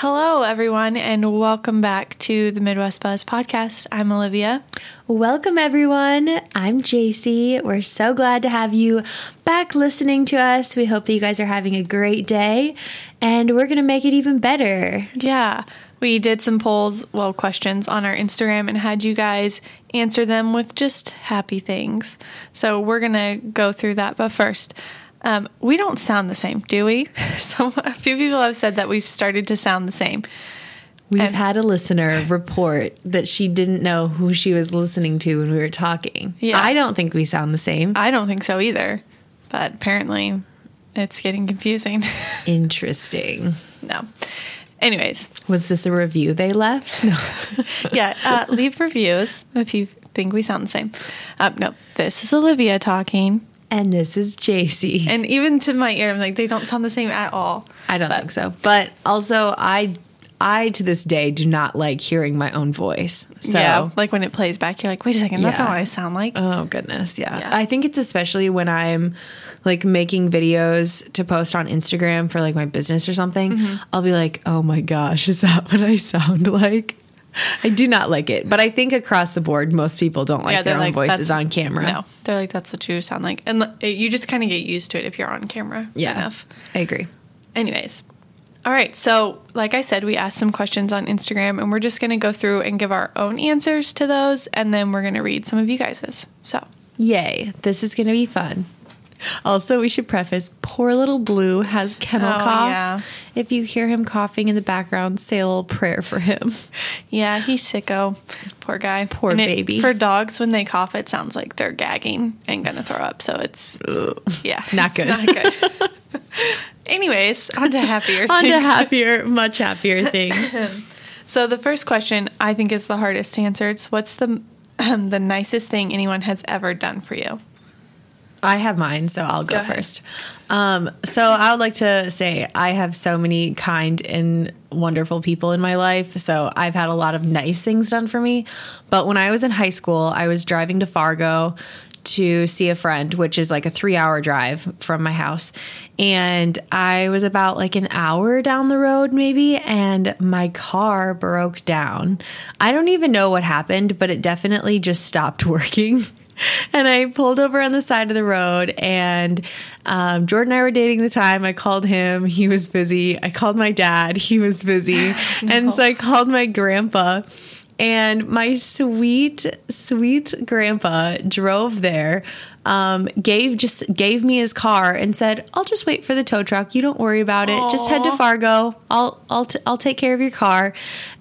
Hello, everyone, and welcome back to the Midwest Buzz podcast. I'm Olivia. Welcome, everyone. I'm JC. We're so glad to have you back listening to us. We hope that you guys are having a great day, and we're going to make it even better. Yeah, we did some polls, well, questions on our Instagram and had you guys answer them with just happy things. So we're going to go through that. But first, um, we don't sound the same, do we? so a few people have said that we've started to sound the same. We've And- had a listener report that she didn't know who she was listening to when we were talking. Yeah. I don't think we sound the same. I don't think so either, but apparently it's getting confusing. Interesting. no. Anyways, Was this a review they left? No. yeah, uh, leave reviews if you think we sound the same. Um, no, this is Olivia talking. And this is JC. And even to my ear, I'm like, they don't sound the same at all. I don't But- think so. But also, I, I to this day do not like hearing my own voice. So. yeah, like when it plays back, you're like, wait a second, that's Yeah. not what I sound like. Oh goodness, yeah. Yeah. I think it's especially when I'm like making videos to post on Instagram for like my business or something. Mm-hmm. I'll be like, "Oh my gosh, is that what I sound like?" I do not like it, but I think across the board, most people don't like their own voices on camera. No, they're like, that's what you sound like. And you just kind of get used to it if you're on camera Yeah, enough. I agree. Anyways, all right. So, like I said, we asked some questions on Instagram, and we're just going to go through and give our own answers to those, and then we're going to read some of you guys's. So, Yay! This is going to be fun. Also, we should preface: poor little Blue has kennel Oh, cough. yeah. If you hear him coughing in the background, say a little prayer for him. yeah, he's sicko. Poor guy. Poor And it- baby. For dogs, when they cough, it sounds like they're gagging and going to throw up. So, it's, yeah, Not it's good. Not good. Anyways, on to happier On to happier, much happier things. So the first question I think is the hardest to answer. It's what's the um, the nicest thing anyone has ever done for you? I have mine, so I'll go, Go first. Um, so I would like to say I have so many kind and wonderful people in my life. So I've had a lot of nice things done for me. But when I was in high school, I was driving to Fargo to see a friend, which is like a three hour drive from my house. And I was about like an hour down the road, maybe, and my car broke down. I don't even know what happened, but it definitely just stopped working. and I pulled over on the side of the road, and um, Jordan and I were dating at the time. I called him, he was busy. I called my dad, he was busy. And so I called my grandpa. And my sweet, sweet grandpa drove there, um, gave just gave me his car and said, "I'll just wait for the tow truck. You don't worry about it. Just head to Fargo. I'll I'll t- I'll take care of your car."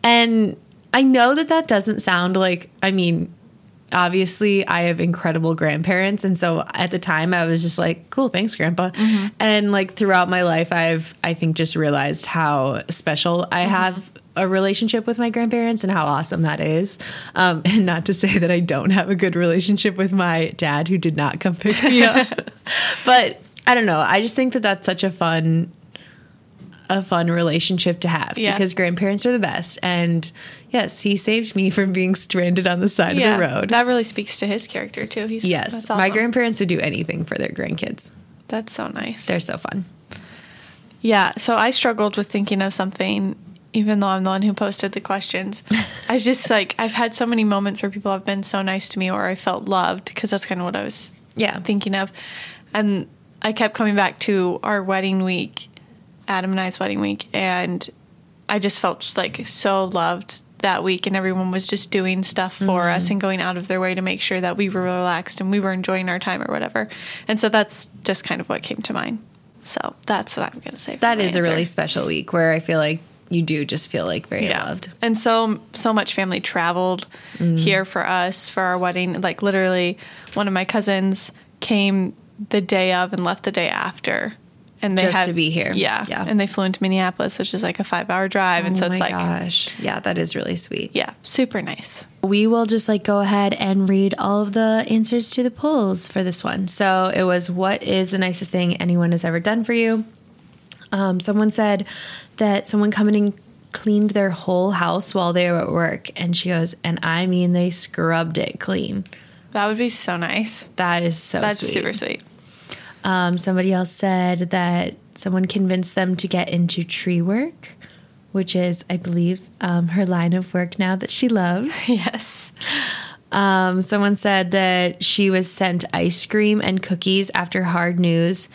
And I know that that doesn't sound like. I mean, obviously I have incredible grandparents and so at the time I was just like cool thanks grandpa. And like throughout my life I've I think just realized how special I have a relationship with my grandparents and how awesome that is. Um, and not to say that I don't have a good relationship with my dad who did not come pick me up. But I don't know I just think that that's such a fun a fun relationship to have Yeah. because grandparents are the best and yes he saved me from being stranded on the side of the road That really speaks to his character too. He's Yes, that's my grandparents would do anything for their grandkids. That's so nice. They're so fun. Yeah, so I struggled with thinking of something, even though I'm the one who posted the questions. I just like I've had so many moments where people have been so nice to me, or I felt loved because that's kind of what I was Yeah. thinking of, and I kept coming back to our wedding week, Adam and I's wedding week, and I just felt like so loved that week, and everyone was just doing stuff for us and going out of their way to make sure that we were relaxed and we were enjoying our time or whatever. And so that's just kind of what came to mind. So that's what I'm going to say. That my a really special week where I feel like you do just feel like very loved. And so so much family traveled Mm. here for us for our wedding. Like literally, one of my cousins came the day of and left the day after. And they Just had to be here. Yeah. Yeah. And they flew into Minneapolis, which is like a five hour drive. and so oh it's my like gosh. Yeah, that is really sweet. yeah, super nice. We will just like go ahead and read all of the answers to the polls for this one. So it was what is the nicest thing anyone has ever done for you? Um, someone said that someone come in and cleaned their whole house while they were at work. And she goes, and I mean, they scrubbed it clean. That would be so nice. That is so That's sweet. super sweet. Um, somebody else said that someone convinced them to get into tree work, which is, I believe, um, her line of work now that she loves. Yes. Um, someone said that she was sent ice cream and cookies after hard news.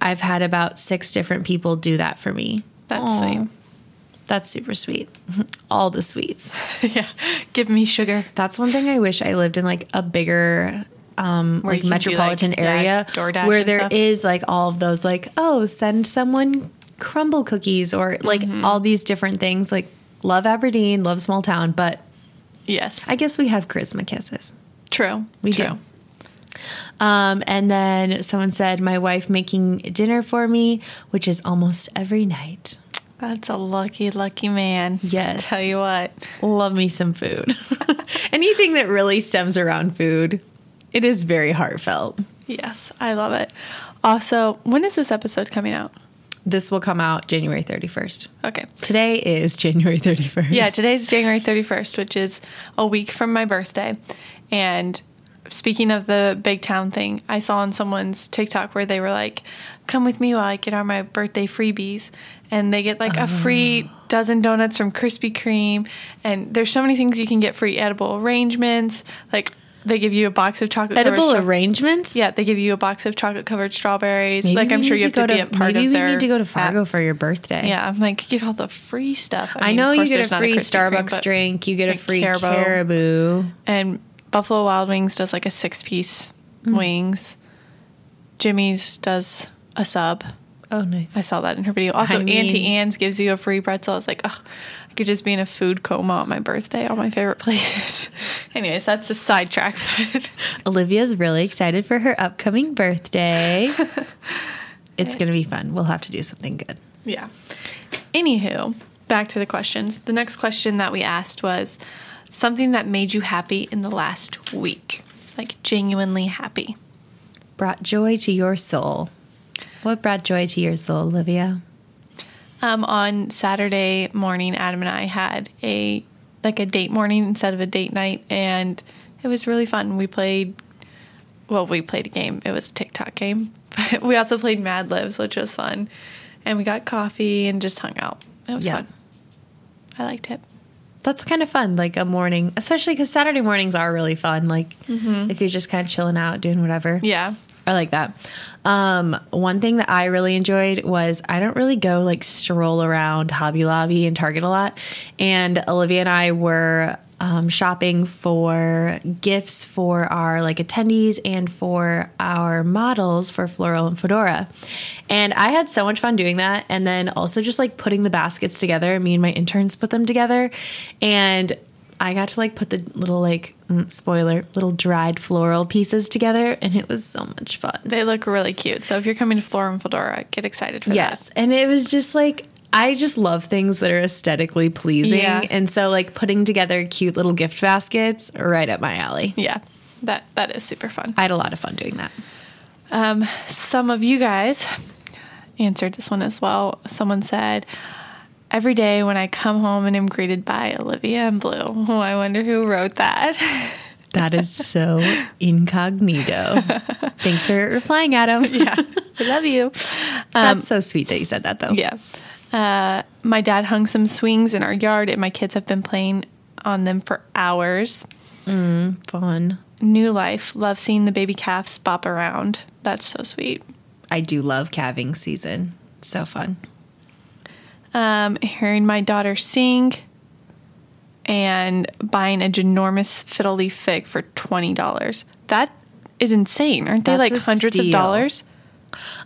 I've had about six different people do that for me. That's Aw. sweet. That's super sweet. All the sweets. yeah. Give me sugar. That's one thing I wish I lived in like a bigger um like metropolitan like, area DoorDash where there is like all of those like oh send someone Crumbl cookies or like Mm-hmm. all these different things like love Aberdeen, love small town, but Yes. I guess we have charisma kisses. True. We True. do. Um, and then someone said, My wife making dinner for me, which is almost every night. That's a lucky, lucky man. Yes. Tell you what. Love me some food. Anything that really stems around food, it is very heartfelt. Yes, I love it. Also, when is this episode coming out? This will come out January 31st. Okay. Today is January 31st. Yeah, today's January 31st, which is a week from my birthday. And speaking of the big town thing, I saw on someone's TikTok where they were like, come with me while I get on my birthday freebies. And they get like a free oh. dozen donuts from Krispy Kreme. And there's so many things you can get free edible arrangements. Like they give you a box of chocolate Edible stra- arrangements? Yeah, they give you a box of chocolate covered strawberries. Maybe like I'm sure you have to, go be a part maybe of we their need to go to app. Fargo for your birthday. Yeah, I'm like, get all the free stuff. I mean, know you get a free Kreme, Starbucks but- drink, you get a free Caribou. caribou. And Buffalo Wild Wings does like a six piece Mm. wings. Jimmy's does a sub. Oh, nice. I saw that in her video. Also, I mean- Auntie Anne's gives you a free pretzel. I was like, oh, I could just be in a food coma on my birthday, all my favorite places. Anyways, that's a sidetrack. Olivia's really excited for her upcoming birthday. it's going to be fun. We'll have to do something good. yeah. Anywho, back to the questions. The next question that we asked was something that made you happy in the last week, like genuinely happy. Brought joy to your soul. What brought joy to your soul, Olivia? Um, on Saturday morning, Adam and I had a like a date morning instead of a date night, and it was really fun. We played, well, we played a game. It was a TikTok game, but we also played Mad Libs, which was fun, and we got coffee and just hung out. It was Yeah. fun. I liked it. That's kind of fun, like a morning, especially because Saturday mornings are really fun. Like if you're just kind of chilling out, doing whatever. Yeah, I like that. Um, one thing that I really enjoyed was I don't really go like stroll around Hobby Lobby and Target a lot. And Olivia and I were um, shopping for gifts for our like attendees and for our models for Floral and Fedora. And I had so much fun doing that. And then also just like putting the baskets together. Me and my interns put them together. And I got to like put the little like mm, spoiler little dried floral pieces together, and it was so much fun. they look really cute. So if you're coming to Flora and Fedora, get excited for that. Yes, and it was just like I just love things that are aesthetically pleasing, Yeah. and so like putting together cute little gift baskets right up my alley. Yeah, that that is super fun. I had a lot of fun doing that. Um, some of you guys answered this one as well. Someone said, Every day when I come home and am greeted by Olivia and Blue. Oh, I wonder who wrote that. That is so incognito. Thanks for replying, Adam. yeah. I love you. That's so sweet that you said that, though. Yeah. Uh, my dad hung some swings in our yard, and my kids have been playing on them for hours. Fun. New life. Love seeing the baby calves bop around. That's so sweet. I do love calving season. So fun. Um, hearing my daughter sing and buying a ginormous fiddle leaf fig for twenty dollars. That is insane, aren't they? That's like hundreds of dollars.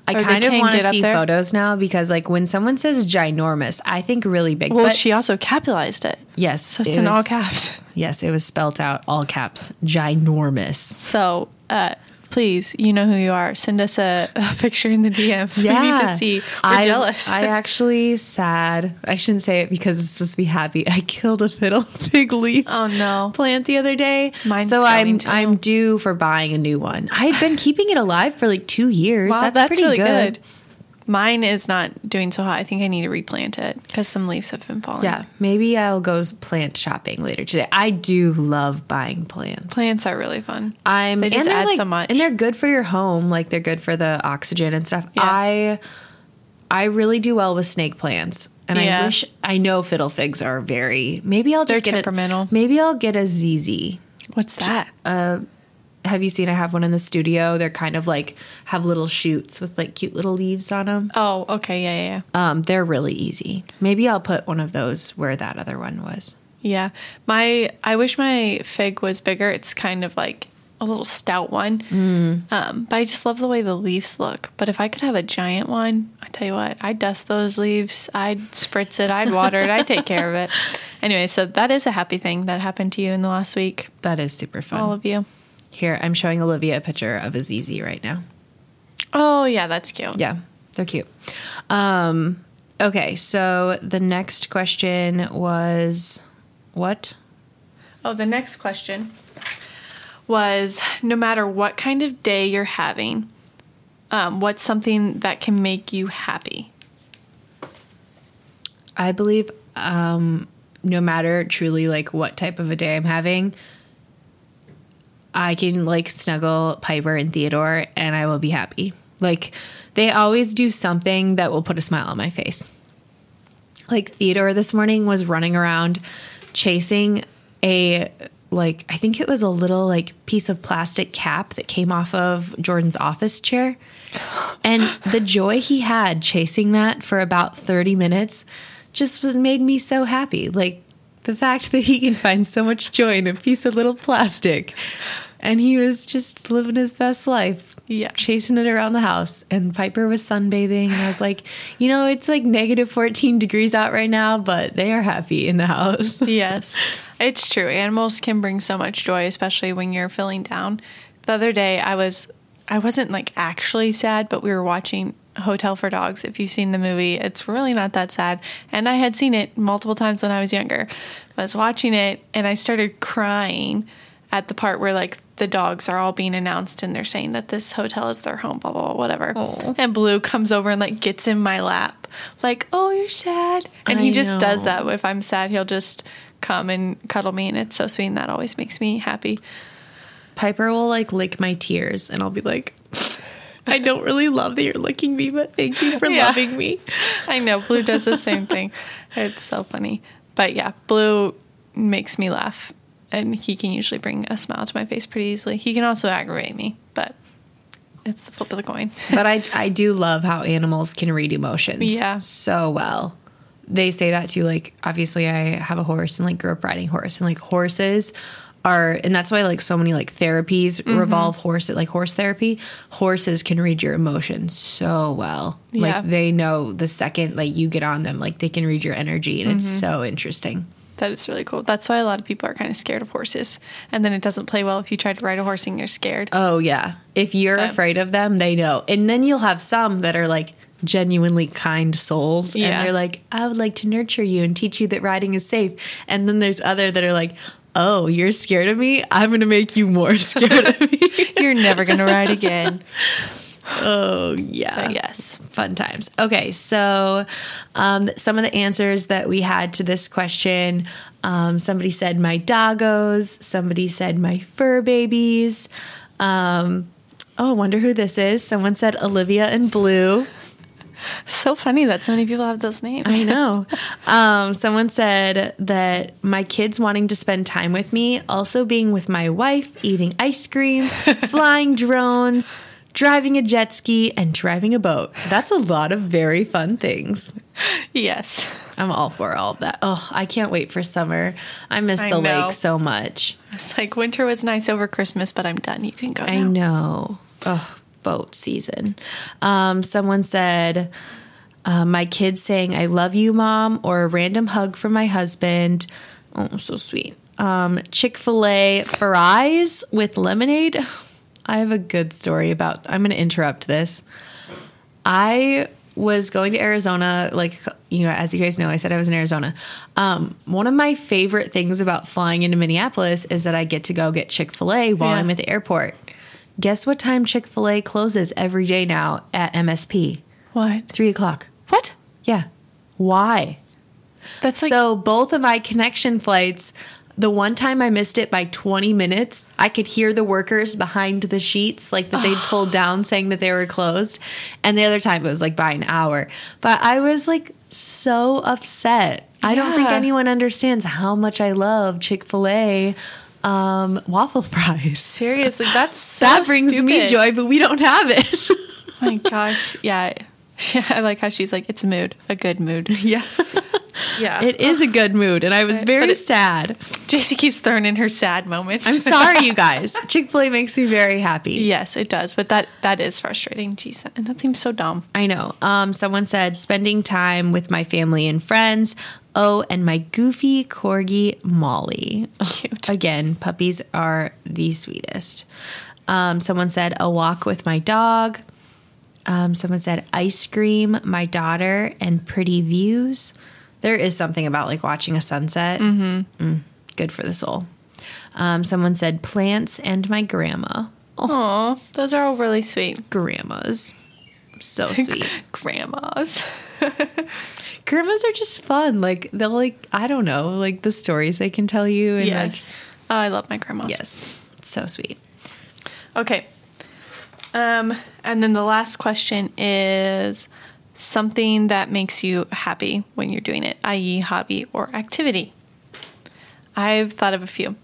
I Or kind of can't want to see there? photos now because, like, when someone says ginormous, I think really big. Well, but she also capitalized it. yes, That's it in was- all caps. Yes, it was spelt out all caps, ginormous. So, uh, please, you know who you are. Send us a, a picture in the DMs. We need to see. We're I, jealous. I actually sad. I shouldn't say it because it's supposed to be happy. I killed a fiddle fig leaf. oh no. Plant the other day, Mine's so I'm to. I'm due for buying a new one. I had been keeping it alive for like two years. Wow, that's, that's, pretty really good. good. Mine is not doing so hot. I think I need to replant it because some leaves have been falling. Yeah, maybe I'll go plant shopping later today. I do love buying plants. Plants are really fun. I'm They just and they're add like, so much. and they're good for your home. Like they're good for the oxygen and stuff. Yeah. I I really do well with snake plants. And Yeah. I wish I know fiddle figs are very maybe I'll just They're get temperamental. A, maybe I'll get a ZZ. What's that? Uh, Have you seen I have one in the studio? They're kind of like have little shoots with like cute little leaves on them. oh, okay. Yeah, yeah, yeah. Um, they're really easy. Maybe I'll put one of those where that other one was. Yeah. My I wish my fig was bigger. It's kind of like a little stout one. Um, but I just love the way the leaves look. But if I could have a giant one, I tell you what, I'd dust those leaves, I'd spritz it, I'd water it, I'd take care of it. Anyway, so that is a happy thing that happened to you in the last week. That is super fun. All of you. Here, I'm showing Olivia a picture of a ZZ right now. Oh yeah, that's cute. Yeah, they're cute. Um, okay, so the next question was what? Oh, the next question was no matter what kind of day you're having, um, what's something that can make you happy? I believe um, no matter truly like what type of a day I'm having, I can like snuggle Piper and Theodore and I will be happy. Like they always do something that will put a smile on my face. Like Theodore this morning was running around chasing a like I think it was a little like piece of plastic cap that came off of Jordan's office chair. And the joy he had chasing that for about 30 minutes just was made me so happy. Like the fact that he can find so much joy in a piece of little plastic. And he was just living his best life. Yeah. Chasing it around the house. And Piper was sunbathing. And I was like, you know, it's like negative 14 degrees out right now, but they are happy in the house. yes, it's true. Animals can bring so much joy, especially when you're feeling down. The other day, I was, I wasn't like actually sad, but we were watching Hotel for Dogs. If you've seen the movie, it's really not that sad. And I had seen it multiple times when I was younger. I was watching it and I started crying at the part where like the dogs are all being announced and they're saying that this hotel is their home, blah blah blah, whatever. Aw. And Blue comes over and like gets in my lap, like, "Oh, you're sad," and he I just does that. If I'm sad, he'll just come and cuddle me, and it's so sweet. And that always makes me happy. Piper will like lick my tears, and I'll be like, I don't really love that you're licking me, but thank you for Yeah. loving me. I know Blue does the same thing. It's so funny, but yeah, Blue makes me laugh, and he can usually bring a smile to my face pretty easily. He can also aggravate me, but it's the flip of the coin. But I I do love how animals can read emotions Yeah. so well. They say that too. Like obviously, I have a horse and like grew up riding horse, and like horses are, and that's why like so many like therapies Mm-hmm. revolve horse like horse therapy. Horses can read your emotions so well. Yeah. Like they know the second like you get on them, like they can read your energy, and it's Mm-hmm. so interesting. That is really cool. That's why a lot of people are kind of scared of horses, and then it doesn't play well if you try to ride a horse and you're scared. Oh yeah. If you're But- afraid of them, they know. And then you'll have some that are like genuinely kind souls Yeah. and they're like, "I would like to nurture you and teach you that riding is safe." And then there's other that are like, "Oh, you're scared of me? I'm going to make you more scared of me." You're never gonna ride again. oh, yeah. But yes. Fun times. Okay, so um, some of the answers that we had to this question um, somebody said my doggos, somebody said my fur babies. Um, oh, I wonder who this is. Someone said Olivia and Blue. So funny that so many people have those names. I know. Um, someone said that my kids wanting to spend time with me, also being with my wife, eating ice cream, flying drones, driving a jet ski, and driving a boat. That's a lot of very fun things. yes. I'm all for all of that. Oh, I can't wait for summer. I miss I the know. lake so much. It's like winter was nice over Christmas, but I'm done. You can go. I now. know. Oh, boat season. Um, someone said, uh, my kids saying, I love you, mom, or a random hug from my husband. Oh, so sweet. Um, Chick fil A fries with lemonade. I have a good story about, I'm going to interrupt this. I was going to Arizona, like, you know, as you guys know, I said I was in Arizona. Um, one of my favorite things about flying into Minneapolis is that I get to go get Chick fil A while Yeah. I'm at the airport. Guess what time Chick fil A closes every day now at MSP? What? Three o'clock. What? Yeah. Why? That's like so both of my connection flights The one time I missed it by 20 minutes, I could hear the workers behind the sheets, like that they'd pulled down saying that they were closed. And the other time it was like by an hour. But I was like so upset. I don't think anyone understands how much I love Chick fil A um, waffle fries. Seriously, that's so that brings me joy, but we don't have it. Oh my gosh, yeah. Yeah, I like how she's like, it's a mood, a good mood. yeah. Yeah, It is a good mood, and I was very it- sad. JC keeps throwing in her sad moments. I'm sorry, you guys. Chick fil A makes me very happy. yes, it does, but that that is frustrating. Jeez, and that seems so dumb. I know. Um, someone said spending time with my family and friends. Oh, and my goofy corgi Molly. Cute. Again, puppies are the sweetest. Um, someone said a walk with my dog. Um, someone said ice cream, my daughter, and pretty views. There is something about like watching a sunset. Mm-hmm. good for the soul. Um, someone said plants and my grandma. Oh, Oh, those are all really sweet. grandmas. So sweet. Grandmas. grandmas are just fun. Like they'll like I don't know, like the stories they can tell you and yes. Oh, I love my grandmas. yes. So sweet. Okay. Um, and then the last question is something that makes you happy when you're doing it, i.e., hobby or activity. I've thought of a few,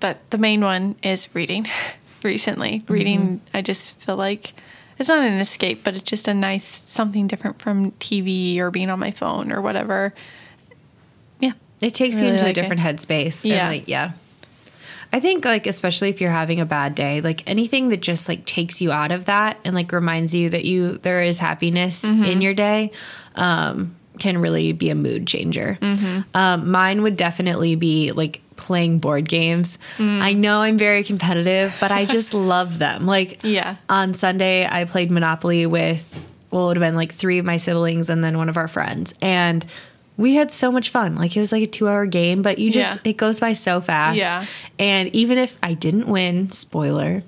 but the main one is reading. Recently, mm-hmm. reading, I just feel like it's not an escape, but it's just a nice something different from TV or being on my phone or whatever. Yeah. It takes Really you into like a it. different headspace. Yeah. And like, yeah. I think like especially if you're having a bad day, like anything that just like takes you out of that and like reminds you that you there is happiness Mm-hmm. in your day, um, can really be a mood changer. Mm-hmm. Um, mine would definitely be like playing board games. Mm. I know I'm very competitive, but I just love them. Like Yeah. on Sunday I played Monopoly with well, it would have been like three of my siblings and then one of our friends. And we had so much fun. Like it was like a two hour game, but you just Yeah. it goes by so fast. Yeah. And even if I didn't win, spoiler,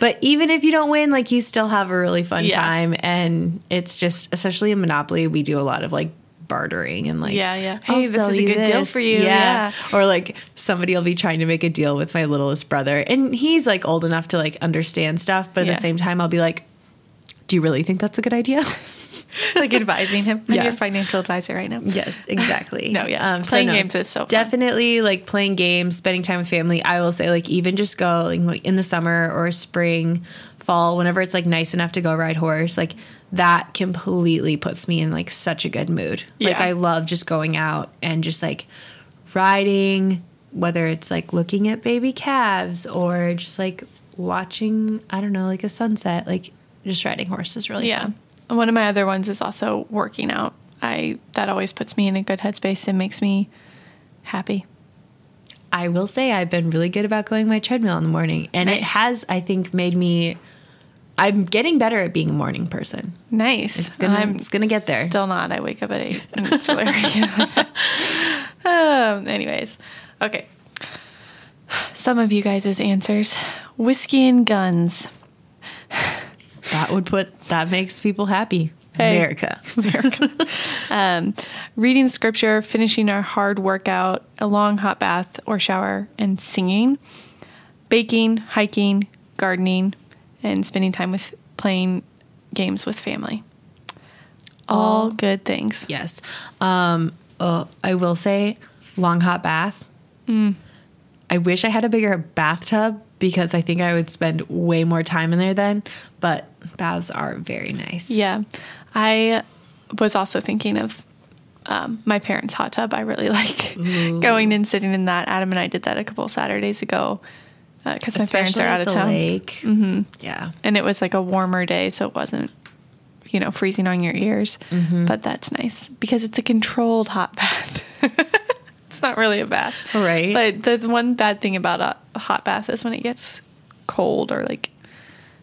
but even if you don't win, like you still have a really fun Yeah. time. And it's just especially in Monopoly, we do a lot of like bartering and like Yeah, yeah. Hey, this is a good deal for you." Yeah. or like somebody will be trying to make a deal with my littlest brother and he's like old enough to like understand stuff but at Yeah. the same time i'll be like do you really think that's a good idea like advising him. I'm your financial advisor right now. yes exactly No, yeah. Um, Playing games is so fun. definitely like playing games spending time with family i will say like even just going like in the summer or spring fall whenever it's like nice enough to go ride horse like that completely puts me in like such a good mood like i love just going out and just like riding whether it's like looking at baby calves or just like watching i don't know like a sunset like just riding horse is really Yeah. fun One of my other ones is also working out. I that always puts me in a good headspace and makes me happy. I will say I've been really good about going my treadmill in the morning, and it has, I think, made me. I'm getting better at being a morning person. Nice. It's gonna- it's gonna get there. Still not. I wake up at eight. And it's um, anyways, okay. Some of you guys' answers: whiskey and guns. That would put that makes people happy. Hey. America. America. um, reading scripture, finishing our hard workout, a long hot bath or shower, and singing, baking, hiking, gardening, and spending time with playing games with family. All good things. Yes. Um. Oh, I will say, long hot bath. Mm. I wish I had a bigger bathtub because I think I would spend way more time in there then. But baths are very nice. Yeah. I was also thinking of um, my parents' hot tub. I really like going and sitting in that. Adam and I did that a couple Saturdays ago because my parents are out at of the town. lake. Mm-hmm. Yeah. and it was like a warmer day, so it wasn't, you know, freezing on your ears. But that's nice because it's a controlled hot bath. it's not really a bath, Right. But the one bad thing about a, hot bath is when it gets cold or like,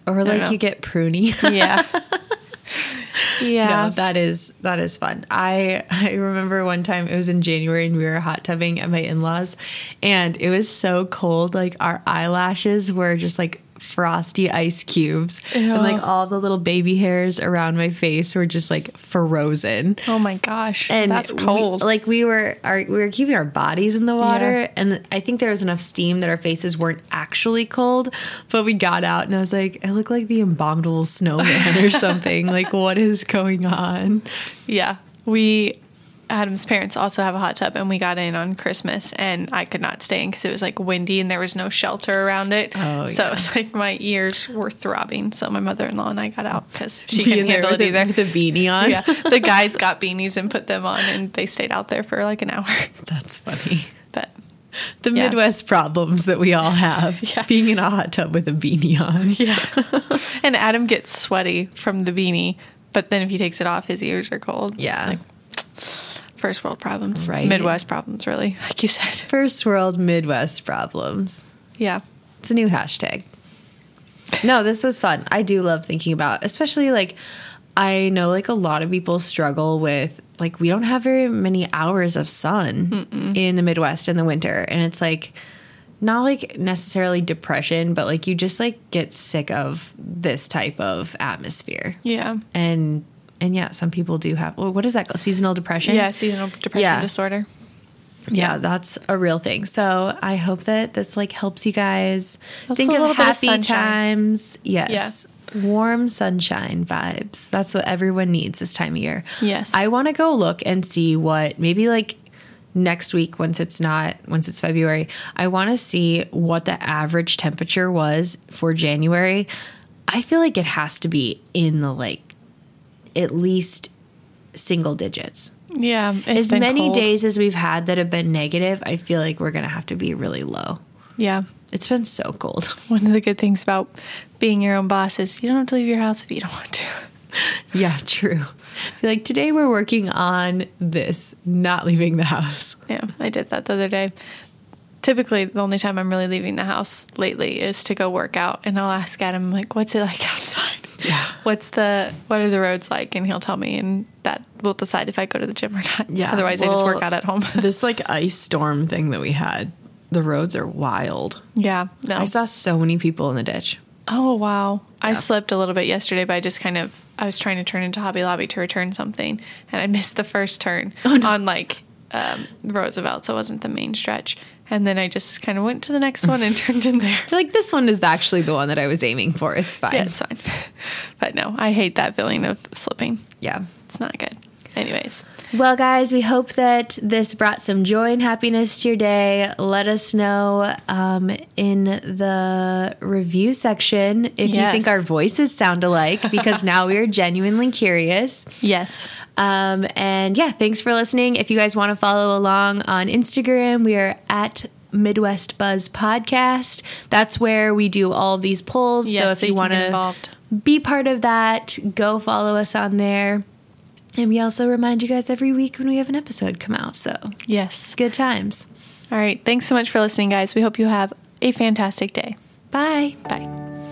Or like know. you get pruny. yeah, yeah, No, that is that is fun. I I remember one time it was in January and we were hot tubbing at my in laws, and it was so cold. Like our eyelashes were just like frosty ice cubes. And like all the little baby hairs around my face were just like frozen. Oh my gosh. And that's we- cold. like we were our, we were keeping our bodies in the water Yeah. and I think there was enough steam that our faces weren't actually cold, but we got out and I was like, I look like the abominable snowman or something. like what is going on? Yeah. We Adam's parents also have a hot tub and we got in on Christmas and I could not stay in because it was like windy and there was no shelter around it. Oh, so yeah. it was like my ears were throbbing. So my mother in law and I got out because she Being couldn't handle it a, either. with a beanie on. yeah. The guys got beanies and put them on and they stayed out there for like an hour. That's funny. But The Yeah. Midwest problems that we all have. Yeah. Being in a hot tub with a beanie on. yeah. and Adam gets sweaty from the beanie, but then if he takes it off, his ears are cold. Yeah. First world problems. Right. Midwest problems, really, like you said. First world Midwest problems. Yeah. It's a new hashtag. No, this was fun. I do love thinking about, especially like I know like a lot of people struggle with like we don't have very many hours of sun in the Midwest in the winter and it's like not like necessarily depression, but like you just like get sick of this type of atmosphere. Yeah. And and yeah, some people do have well, what is that called? Seasonal depression? Yeah, seasonal depression Yeah. disorder. yeah, that's a real thing. So I hope that this like helps you guys That's think a of bit of happy times. Yes. Warm sunshine vibes. That's what everyone needs this time of year. Yes. I want to go look and see what maybe like next week once it's not once it's February, I want to see what the average temperature was for January. I feel like it has to be in the like at least single digits Yeah. as many cold. days as we've had that have been negative, I feel like we're going to have to be really low. Yeah. It's been so cold. One of the good things about being your own boss is you don't have to leave your house if you don't want to. yeah, true. Be like, today we're working on this, not leaving the house. Yeah, I did that the other day. Typically, the only time I'm really leaving the house lately is to go work out, and I'll ask Adam like, "What's it like outside? Yeah. What's the what are the roads like?" And he'll tell me, and that will decide if I go to the gym or not. Yeah, Otherwise, I just work out at home. this like ice storm thing that we had, the roads are wild. yeah. No. I saw so many people in the ditch. Oh wow! I Yeah. slipped a little bit yesterday, but I just kind of I was trying to turn into Hobby Lobby to return something, and I missed the first turn on like um, Roosevelt, so it wasn't the main stretch. And then I just kind of went to the next one and turned in there. Like, this one is actually the one that I was aiming for. It's fine. Yeah, it's fine. but no, I hate that feeling of slipping. yeah. It's not good. Anyways, Well, guys, we hope that this brought some joy and happiness to your day. Let us know um, in the review section if you think our voices sound alike, because now we are genuinely curious. yes. Um, and yeah, thanks for listening. If you guys want to follow along on Instagram, we are at Midwest Buzz Podcast. That's where we do all these polls. Yes, so if so you, you want to be part of that, go follow us on there. And we also remind you guys every week when we have an episode come out. So Yes. good times. All right. Thanks so much for listening, guys. We hope you have a fantastic day. Bye. Bye.